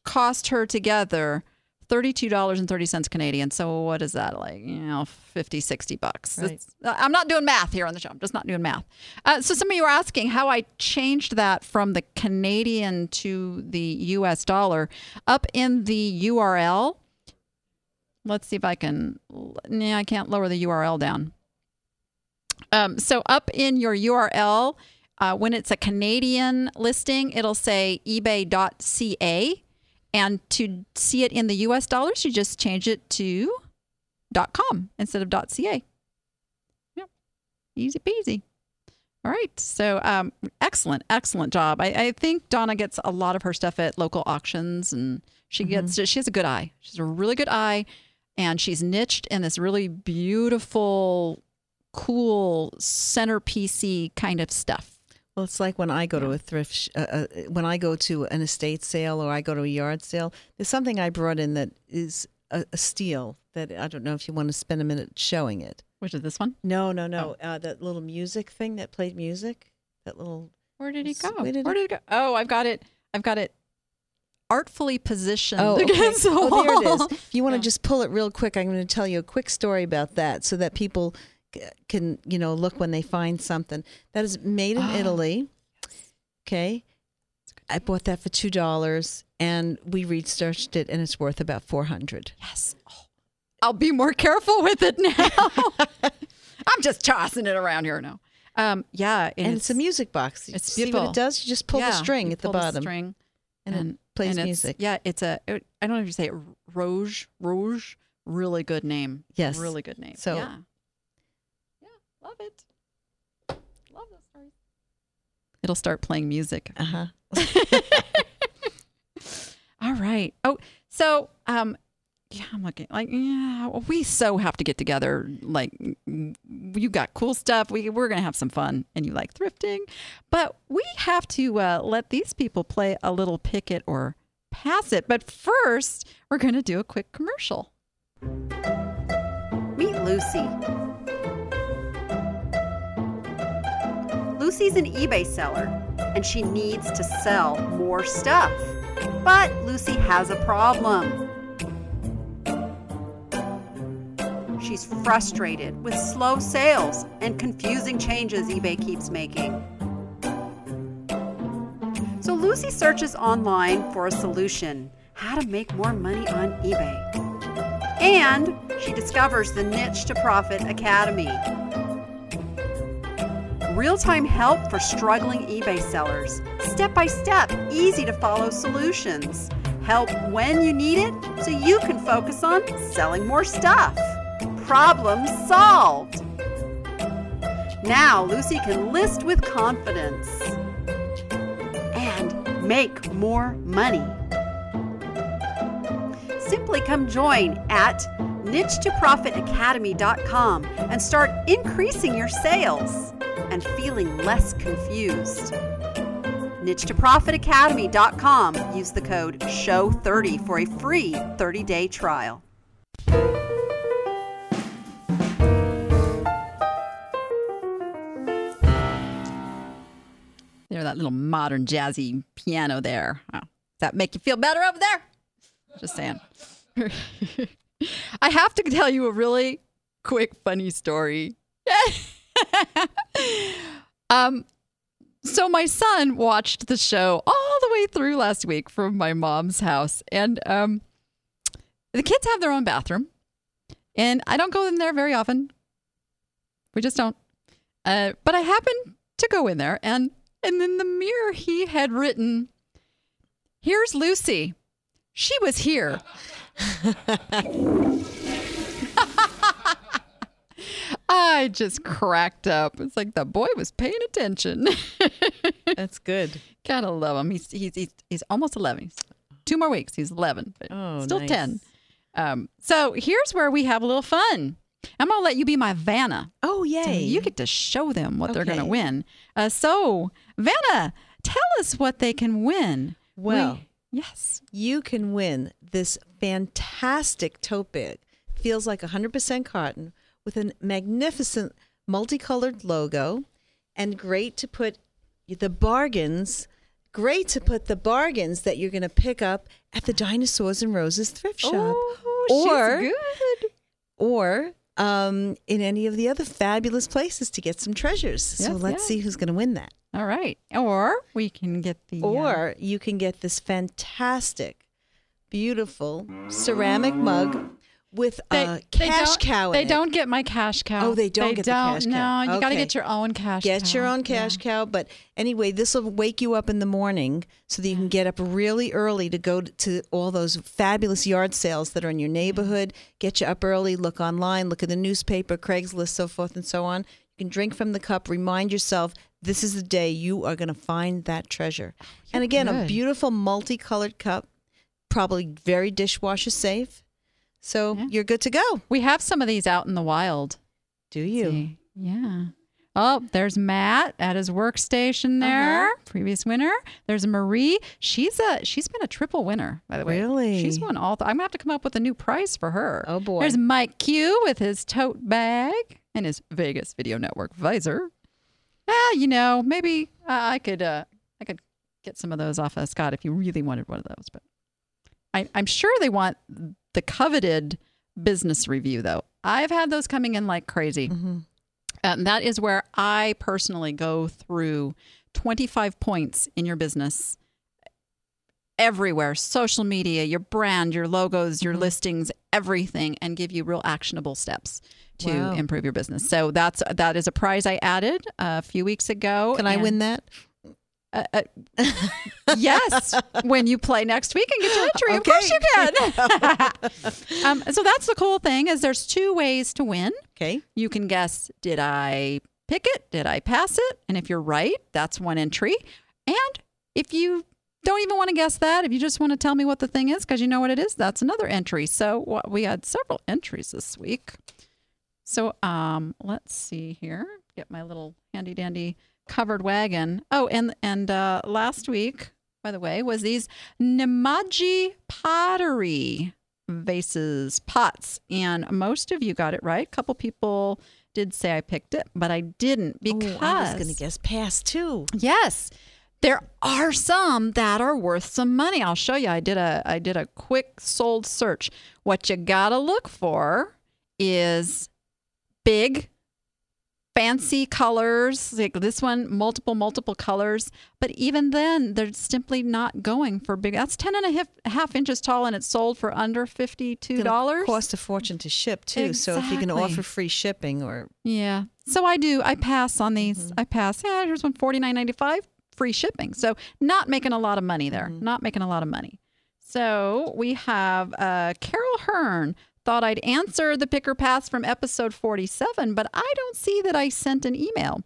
cost her together $32.30 Canadian. So what is that like, you know, 50, 60 bucks. Right. Uh, I'm not doing math here on the show. I'm just not doing math. Uh, so some of you are asking how I changed that from the Canadian to the US dollar up in the URL. Let's see if I can, nah, I can't lower the URL down. Um, so up in your URL, uh, when it's a Canadian listing, it'll say ebay.ca. And to see it in the US dollars, you just change it to .com instead of .ca. Yep. Easy peasy. All right. So um, excellent, excellent job. I, I think Donna gets a lot of her stuff at local auctions and she gets she has a good eye. She's a really good eye and she's niched in this really beautiful, cool centerpiecey kind of stuff. Well, it's like when I go to a thrift, sh- uh, uh, when I go to an estate sale or I go to a yard sale. There's something I brought in that is a, a steal that I don't know if you want to spend a minute showing it. Which is this one? No, no, no. Uh, that little music thing that played music. That little. Where did he go? where did Where it- did it go? Oh, I've got it. I've got it artfully positioned Oh, okay. against the oh, there it wall. If you want to [laughs] Yeah. just pull it real quick, I'm going to tell you a quick story about that, so that people can, you know, look when they find something that is made in Ah. Italy. Okay, I bought that for two dollars, and we researched it, and it's worth about four hundred. Yes. Oh, I'll be more careful with it now. [laughs] I'm just tossing it around here now. Um, yeah, And, it's, a music box. it's beautiful. See what it does? You just pull yeah, the string you at the bottom, string, and, it plays and it's- music. Yeah, it's a. It, I don't know if you say it, Rouge. Rouge. Really good name. Yes. Really good name. So- yeah, love it. Love those stories. It'll start playing music. Uh huh. [laughs] All right. Oh, so um, yeah, I'm looking like yeah, we so have to get together. Like you got cool stuff. We we're gonna have some fun, and you like thrifting, but we have to uh, let these people play a little picket or pass it. But first, we're gonna do a quick commercial. Meet Lucy. Lucy's an eBay seller and she needs to sell more stuff. But Lucy has a problem. She's frustrated with slow sales and confusing changes eBay keeps making. So Lucy searches online for a solution how to make more money on eBay. And she discovers the Niche to Profit Academy. Real time help for struggling eBay sellers. Step by step, easy to follow solutions. Help when you need it so you can focus on selling more stuff. Problem solved. Now Lucy can list with confidence and make more money simply come join at niche2profitacademy.com and start increasing your sales and feeling less confused. niche2profitacademy.com. Use the code SHOW30 for a free 30-day trial. There, that little modern jazzy piano there. Oh, does that make you feel better over there? Just saying. [laughs] I have to tell you a really quick, funny story. [laughs] [laughs] um, so my son watched the show all the way through last week from my mom's house, and um, the kids have their own bathroom, and I don't go in there very often. We just don't. Uh, but I happened to go in there, and and in the mirror he had written, "Here's Lucy. She was here." [laughs] I just cracked up. It's like the boy was paying attention. [laughs] That's good. Gotta love him. He's he's he's, he's almost eleven. He's two more weeks. He's eleven, Oh, still nice. ten. Um, so here's where we have a little fun. I'm gonna let you be my Vanna. Oh, So yay. you get to show them what they're gonna win. Uh, so Vanna, tell us what they can win. Well, We- yes. you can win this fantastic tote bag. Feels like 100% cotton with a magnificent multicolored logo and great to put the bargains, great to put the bargains that you're going to pick up at the Dinosaurs and Roses thrift shop Oh, Or- she's good. or um, in any of the other fabulous places to get some treasures. so let's yes. see who's going to win that. All right. Or we can get the. uh, Or you can get this fantastic, beautiful ceramic mug with they, a cash don't- cow in They it. don't get my cash cow. Oh, they don't get the don't. cash cow. No, you got to get your own cash. Cow. Get cow. your own cash Yeah. cow. But anyway, this will wake you up in the morning so that you can get up really early to go to- to all those fabulous yard sales that are in your mm-hmm. neighborhood. Get you up early, look online, look at the newspaper, Craigslist, so forth and so on. You can drink from the cup, remind yourself this is the day you are going to find that treasure. Oh, and again, a good. beautiful multicolored cup, probably very dishwasher safe. So Yeah. you're good to go. We have some of these out in the wild. Do you? See. Yeah. Oh, there's Matt at his workstation there, Uh-huh. previous winner. There's Marie. She's a she's been a triple winner, by the way. Really? She's won all. Th- I'm gonna have to come up with a new prize for her. Oh, boy. There's Mike Q with his tote bag and his Vegas Video Network visor. Ah, you know, maybe uh, I could uh, I could get some of those off of Scott if you really wanted one of those. But I, I'm sure they want the coveted business review though. I've had those coming in like crazy. Mhm. And that is where I personally go through 25 points in your business everywhere social media, your brand, your logos, your listings, everything, and give you real actionable steps to Wow. improve your business. So that's that is a prize I added a few weeks ago. Can I win that? Uh, uh, yes, when you play next week and get your entry, of course you can. [laughs] um, so that's the cool thing is there's two ways to win. Okay. You can guess, did I pick it? Did I pass it? And if you're right, that's one entry. And if you don't even want to guess that, if you just want to tell me what the thing is because you know what it is, that's another entry. So what, we had several entries this week. So um, let's see here. Get my little handy dandy covered wagon. Oh, and and uh, last week, by the way, was these Nemadji pottery vases, pots, and most of you got it right. A couple people did say I picked it, but I didn't because oh, I was going to guess passed too. Yes. There are some that are worth some money. I'll show you. I did a I did a quick sold search. What you got to look for is big fancy colors like this one multiple multiple colors but even then they're simply not going for big that's 10 and a half, half inches tall and it's sold for under $52 Gonna Cost a fortune to ship too. So if you can offer free shipping or Yeah. So I do. I pass on these. Mm-hmm. I pass. Yeah, here's one forty nine ninety five, free shipping. So not making a lot of money there. Mm-hmm. Not making a lot of money. So we have uh, Carol Hearn. Thought I'd answer the picker pass from episode 47, but I don't see that I sent an email.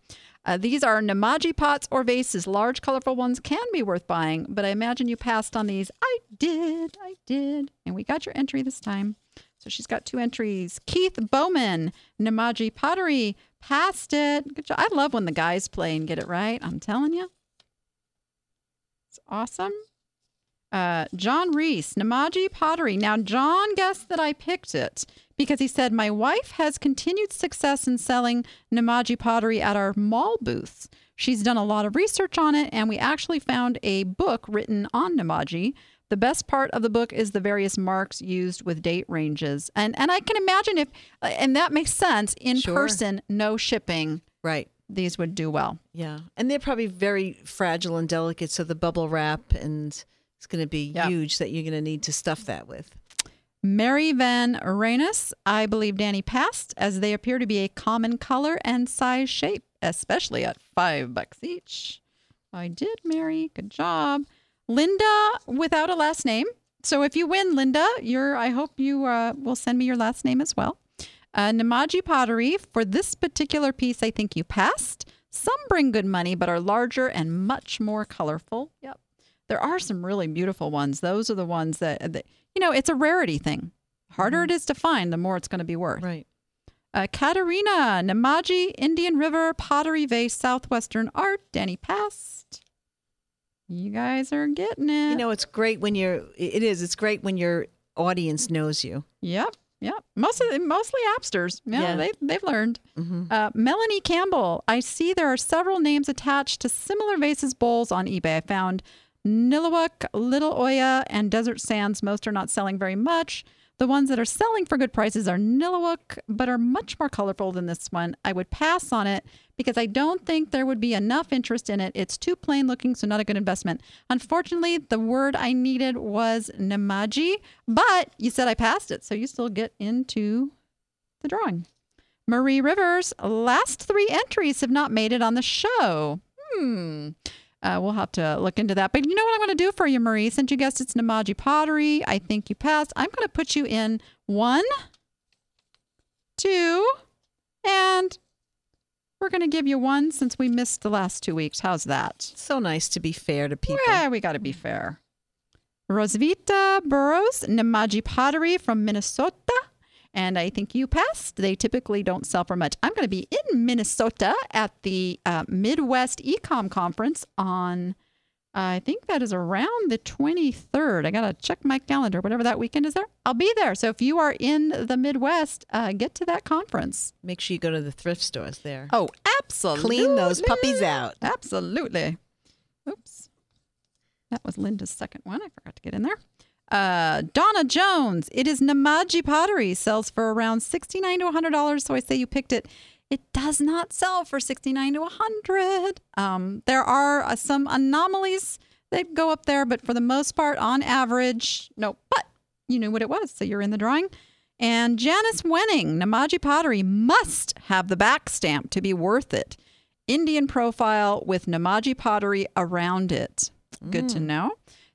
Uh, these are Nemadji pots or vases. Large, colorful ones can be worth buying, but I imagine you passed on these. I did. I did. And we got your entry this time. So she's got two entries. Keith Bowman, Nemadji Pottery, passed it. Good job. I love when the guys play and get it right. I'm telling you. It's awesome. Uh, John Reese, Nemadji Pottery. Now, John guessed that I picked it because he said, My wife has continued success in selling Nemadji pottery at our mall booths. She's done a lot of research on it, and we actually found a book written on Nemadji. The best part of the book is the various marks used with date ranges. And and I can imagine if and that makes sense in Sure. person, no shipping, Right. these would do well. Yeah. And they're probably very fragile and delicate. So the bubble wrap and it's going to be Yeah. huge that you're going to need to stuff that with. Mary Van Reynes, I believe Danny passed as they appear to be a common color and size shape, especially at five bucks each. I did, Mary. Good job. Linda without a last name. So if you win, Linda, you're I hope you uh, will send me your last name as well. Uh, Nemadji pottery for this particular piece, I think you passed. Some bring good money, but are larger and much more colorful. Yep. There are some really beautiful ones. Those are the ones that, that you know, it's a rarity thing. Harder it is to find, the more it's going to be worth. Right. Uh, Katerina, Nemadji, Indian River, Pottery Vase, Southwestern Art, Danny Past. You guys are getting it. You know, it's great when you're, it is, it's great when your audience knows you. Yep, yep. Most of mostly appsters. Yeah, Yeah. They, they've learned. hmm Uh, Melanie Campbell, I see there are several names attached to similar vases bowls on eBay. I found Niloak, Little Oya, and Desert Sands. Most are not selling very much. The ones that are selling for good prices are Niloak, but are much more colorful than this one. I would pass on it because I don't think there would be enough interest in it. It's too plain looking, so not a good investment. Unfortunately, the word I needed was Nemadji, but you said I passed it, so you still get into the drawing. Marie Rivers, last three entries have not made it on the show. Hmm. Uh, we'll have to look into that. But you know what I'm going to do for you, Marie? Since you guessed it's Nemadji pottery, I think you passed. I'm going to put you in one, two, and we're going to give you one since we missed the last two weeks. How's that? So nice to be fair to people. Yeah, we got to be fair. Rosvita Burrows, Nemadji Pottery from Minnesota. And I think you passed. They typically don't sell for much. I'm going to be in Minnesota at the uh, Midwest Ecom Conference on, I think that is around the 23rd. I got to check my calendar, whatever that weekend is there. I'll be there. So if you are in the Midwest, uh, get to that conference. Make sure you go to the thrift stores there. Oh, absolutely. Clean those puppies out. Absolutely. Oops. That was Linda's second one. I forgot to get in there. Uh, Donna Jones. It is Nemadji Pottery. Sells for around 69 to $100. So I say you picked it. It does not sell for 69 to 100 um, There are uh, some anomalies that go up there, but for the most part, on average, no. But you knew what it was, so you're in the drawing. And Janice Wenning, Nemadji Pottery must have the back stamp to be worth it. Indian profile with Nemadji pottery around it. Good to know.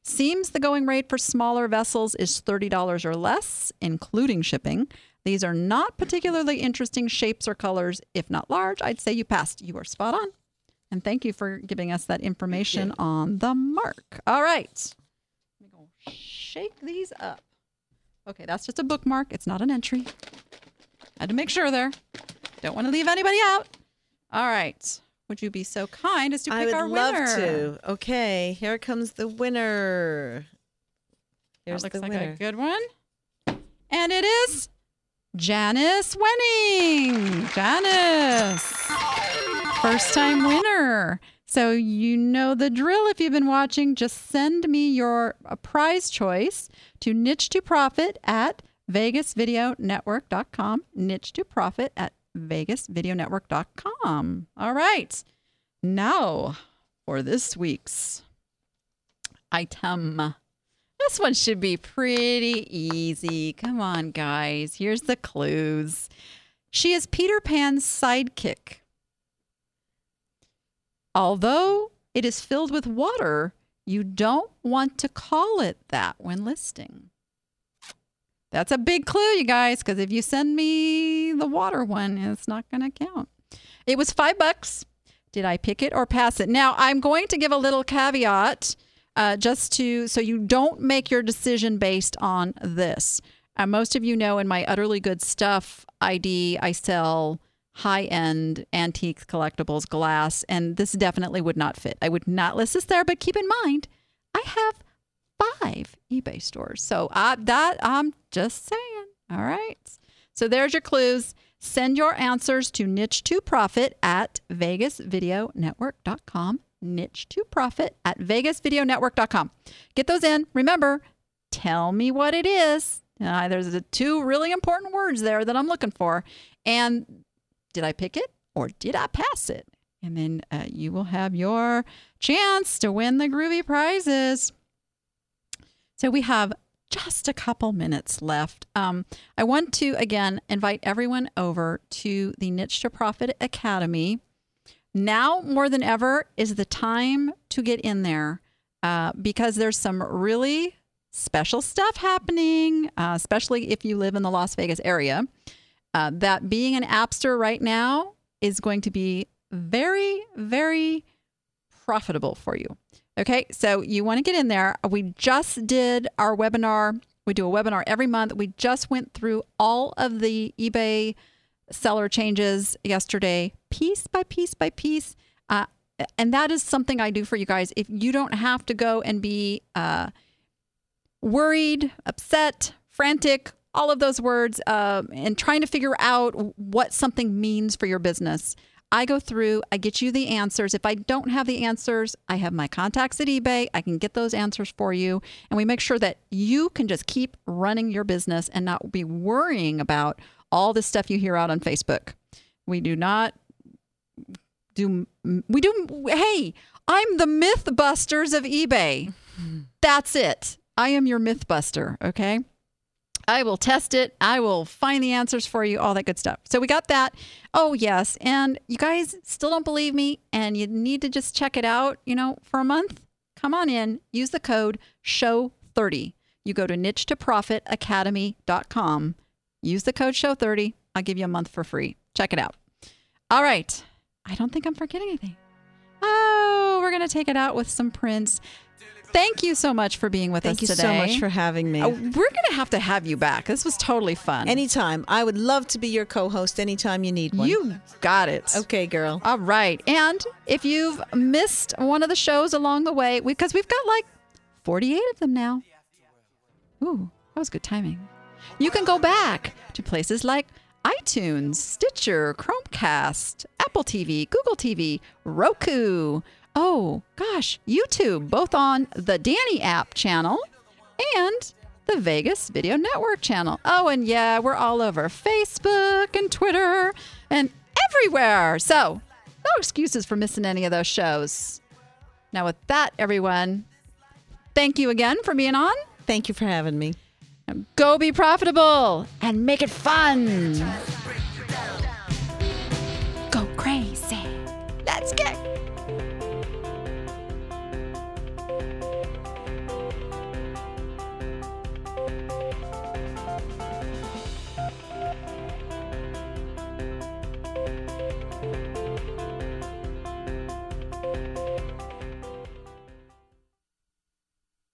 Seems the going rate for smaller vessels is $30 or less, including shipping. These are not particularly interesting shapes or colors. If not large, I'd say you passed. You are spot on. And thank you for giving us that information on the mark. All right. Let me go shake these up. Okay, that's just a bookmark. It's not an entry. I Had to make sure there. Don't want to leave anybody out. All right. Would you be so kind as to pick our winner? I would love to. Okay, here comes the winner. Here's that looks like winner. a good one. And it is Janice Winning. Janice. First time winner. So you know the drill if you've been watching. Just send me your uh, prize choice to niche to profit at vegasvideonetwork.com. Niche to profit at vegasvideonetwork.com. All right. Now for this week's item. This one should be pretty easy. Come on, guys. Here's the clues. She is Peter Pan's sidekick. Although it is filled with water, you don't want to call it that when listing. That's a big clue, you guys, because if you send me the water one, it's not going to count. It was five bucks. Did I pick it or pass it? Now, I'm going to give a little caveat uh, just to so you don't make your decision based on this. Uh, most of you know in my Utterly Good Stuff ID, I sell high end antiques, collectibles, glass, and this definitely would not fit. I would not list this there, but keep in mind, I have five eBay stores. So I, that I'm just saying. All right. So there's your clues. Send your answers to niche to profit at vegasvideonetwork.com. Niche to profit at vegasvideonetwork.com. Get those in. Remember, tell me what it is. Uh, there's the two really important words there that I'm looking for. And did I pick it or did I pass it? And then uh, you will have your chance to win the groovy prizes. So we have just a couple minutes left. Um, I want to again invite everyone over to the Niche to Profit Academy. Now more than ever is the time to get in there uh, because there's some really special stuff happening, uh, especially if you live in the Las Vegas area. Uh, that being an appster right now is going to be very, very profitable for you. Okay, so you want to get in there. We just did our webinar. We do a webinar every month. We just went through all of the eBay seller changes yesterday, piece by piece by piece. Uh, and that is something I do for you guys. If you don't have to go and be uh, worried, upset, frantic, all of those words, uh, and trying to figure out what something means for your business. I go through, I get you the answers. If I don't have the answers, I have my contacts at eBay. I can get those answers for you. And we make sure that you can just keep running your business and not be worrying about all the stuff you hear out on Facebook. We do not do, we do, hey, I'm the Mythbusters of eBay. [laughs] That's it. I am your Mythbuster, okay? I will test it. I will find the answers for you, all that good stuff. So we got that. Oh, yes. And you guys still don't believe me and you need to just check it out, you know, for a month. Come on in, use the code SHOW30. You go to niche to profit academy.com. Use the code SHOW30. I'll give you a month for free. Check it out. All right. I don't think I'm forgetting anything. Oh, we're going to take it out with some Prince. Thank you so much for being with Thank us today. Thank you so much for having me. Uh, we're going to have to have you back. This was totally fun. anytime. I would love to be your co-host anytime you need one. you got it. Okay, girl. All right. And if you've missed one of the shows along the way, because we've got like 48 of them now. Ooh, that was good timing. You can go back to places like iTunes, Stitcher, Chromecast, Apple TV, Google TV, Roku. Oh, gosh, YouTube, both on the Danny app channel and the Vegas Video Network channel. Oh, and yeah, we're all over Facebook and Twitter and everywhere. So, no excuses for missing any of those shows. Now, with that, everyone, thank you again for being on. Thank you for having me. Go be profitable and make it fun.